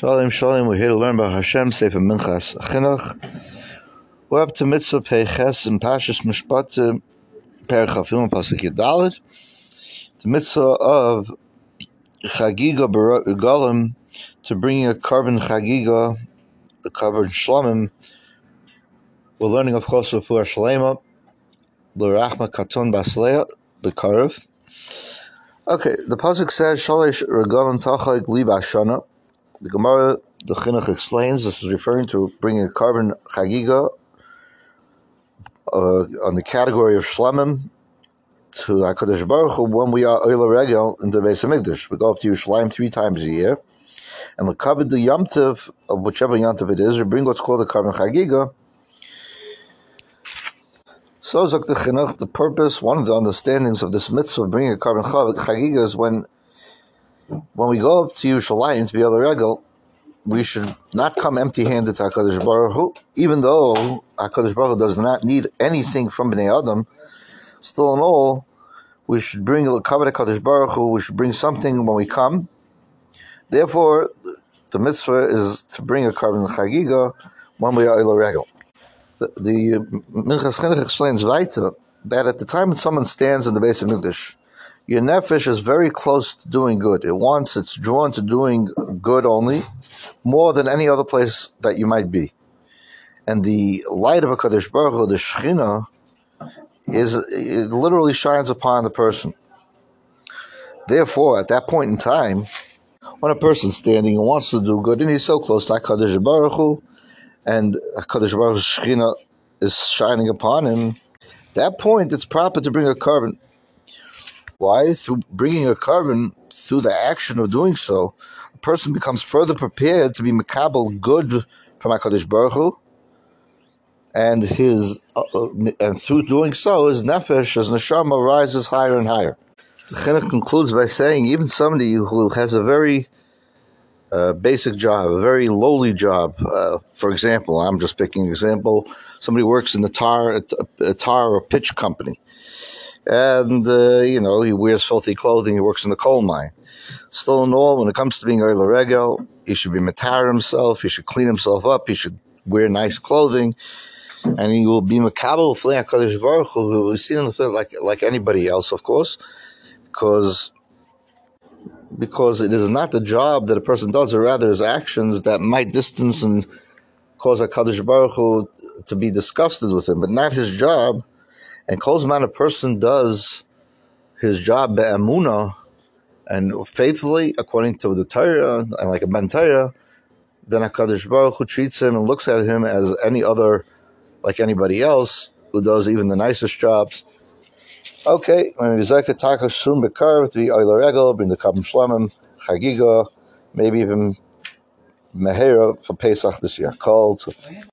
Shalom, shalom. We're here to learn about Hashem, Sefer Minchas Chinuch. We're up to Mitzvah Peiches and Pashas Mishpat and Pasuk Yadalit. The Mitzvah of Chagiga Golem to bring a korban Chagiga, the korban Shlomim. We're learning, of course, of Fur Shalema, L'Rachma Katon Basleya, the Karev. Okay, the pasuk says Shalish Regalim Tachag Libashana. The Gemara, the Chinuch explains this is referring to bringing a korban chagiga uh, on the category of shlamim to Hakadosh Baruch Hu when we are oila regel in the Beis Hamikdash. We go up to Yerushalayim three times a year, and the covered the yomtiv of whichever yomtiv it is, we bring what's called a korban chagiga. So Zok the Chinuch, the purpose, one of the understandings of this mitzvah of bringing a korban chagiga is when when we go up to Yerushalayim to be to regal, we should not come empty-handed to Hakadosh Baruch Hu, even though Hakadosh Baruch Hu does not need anything from Bnei Adam. Still, in all, we should bring a cover to Hakadosh Baruch Hu. We should bring something when we come. Therefore, the mitzvah is to bring a korban chagiga when we are ila regal. The, Minchas Chinuch explains weiter that at the time when someone stands in the base of Hamikdash your nefesh is very close to doing good. It wants, it's drawn to doing good only, more than any other place that you might be. And the light of Hakadosh Baruch Hu, the Shechina, is it literally shines upon the person. Therefore, at that point in time, when a person's standing and wants to do good, and he's so close to HaKadosh Baruch Hu, and HaKadosh Baruch Hu's Shechina is shining upon him, at that point it's proper to bring a korban why? Through bringing a korban, through the action of doing so, a person becomes further prepared to be makabel good from Hakadosh Baruch Hu, and his uh, uh, and through doing so, his nefesh, his neshama, rises higher and higher. The Chinuch concludes by saying, even somebody who has a very uh, basic job, a very lowly job. Uh, for example, I'm just picking an example. Somebody works in the tar, a tar or pitch company and uh, you know he wears filthy clothing. He works in the coal mine. Still in all, when it comes to being oil regel, he should be matar himself. He should clean himself up. He should wear nice clothing, and he will be makabel flein Hakadosh Baruch Hu is seen in the field like like anybody else, of course, because because it is not the job that a person does, or rather his actions that might distance and cause Hakadosh Baruch Hu to be disgusted with him, but not his job and Kolzman, a person does his job be'amuna and faithfully, according to the Torah, and like a Ben Torah, then HaKadosh Baruch Hu treats him and looks at him as any other, like anybody else, who does even the nicest jobs. Okay, bring the kabim shlamim, chagiga, maybe even mehera for Pesach this year. Called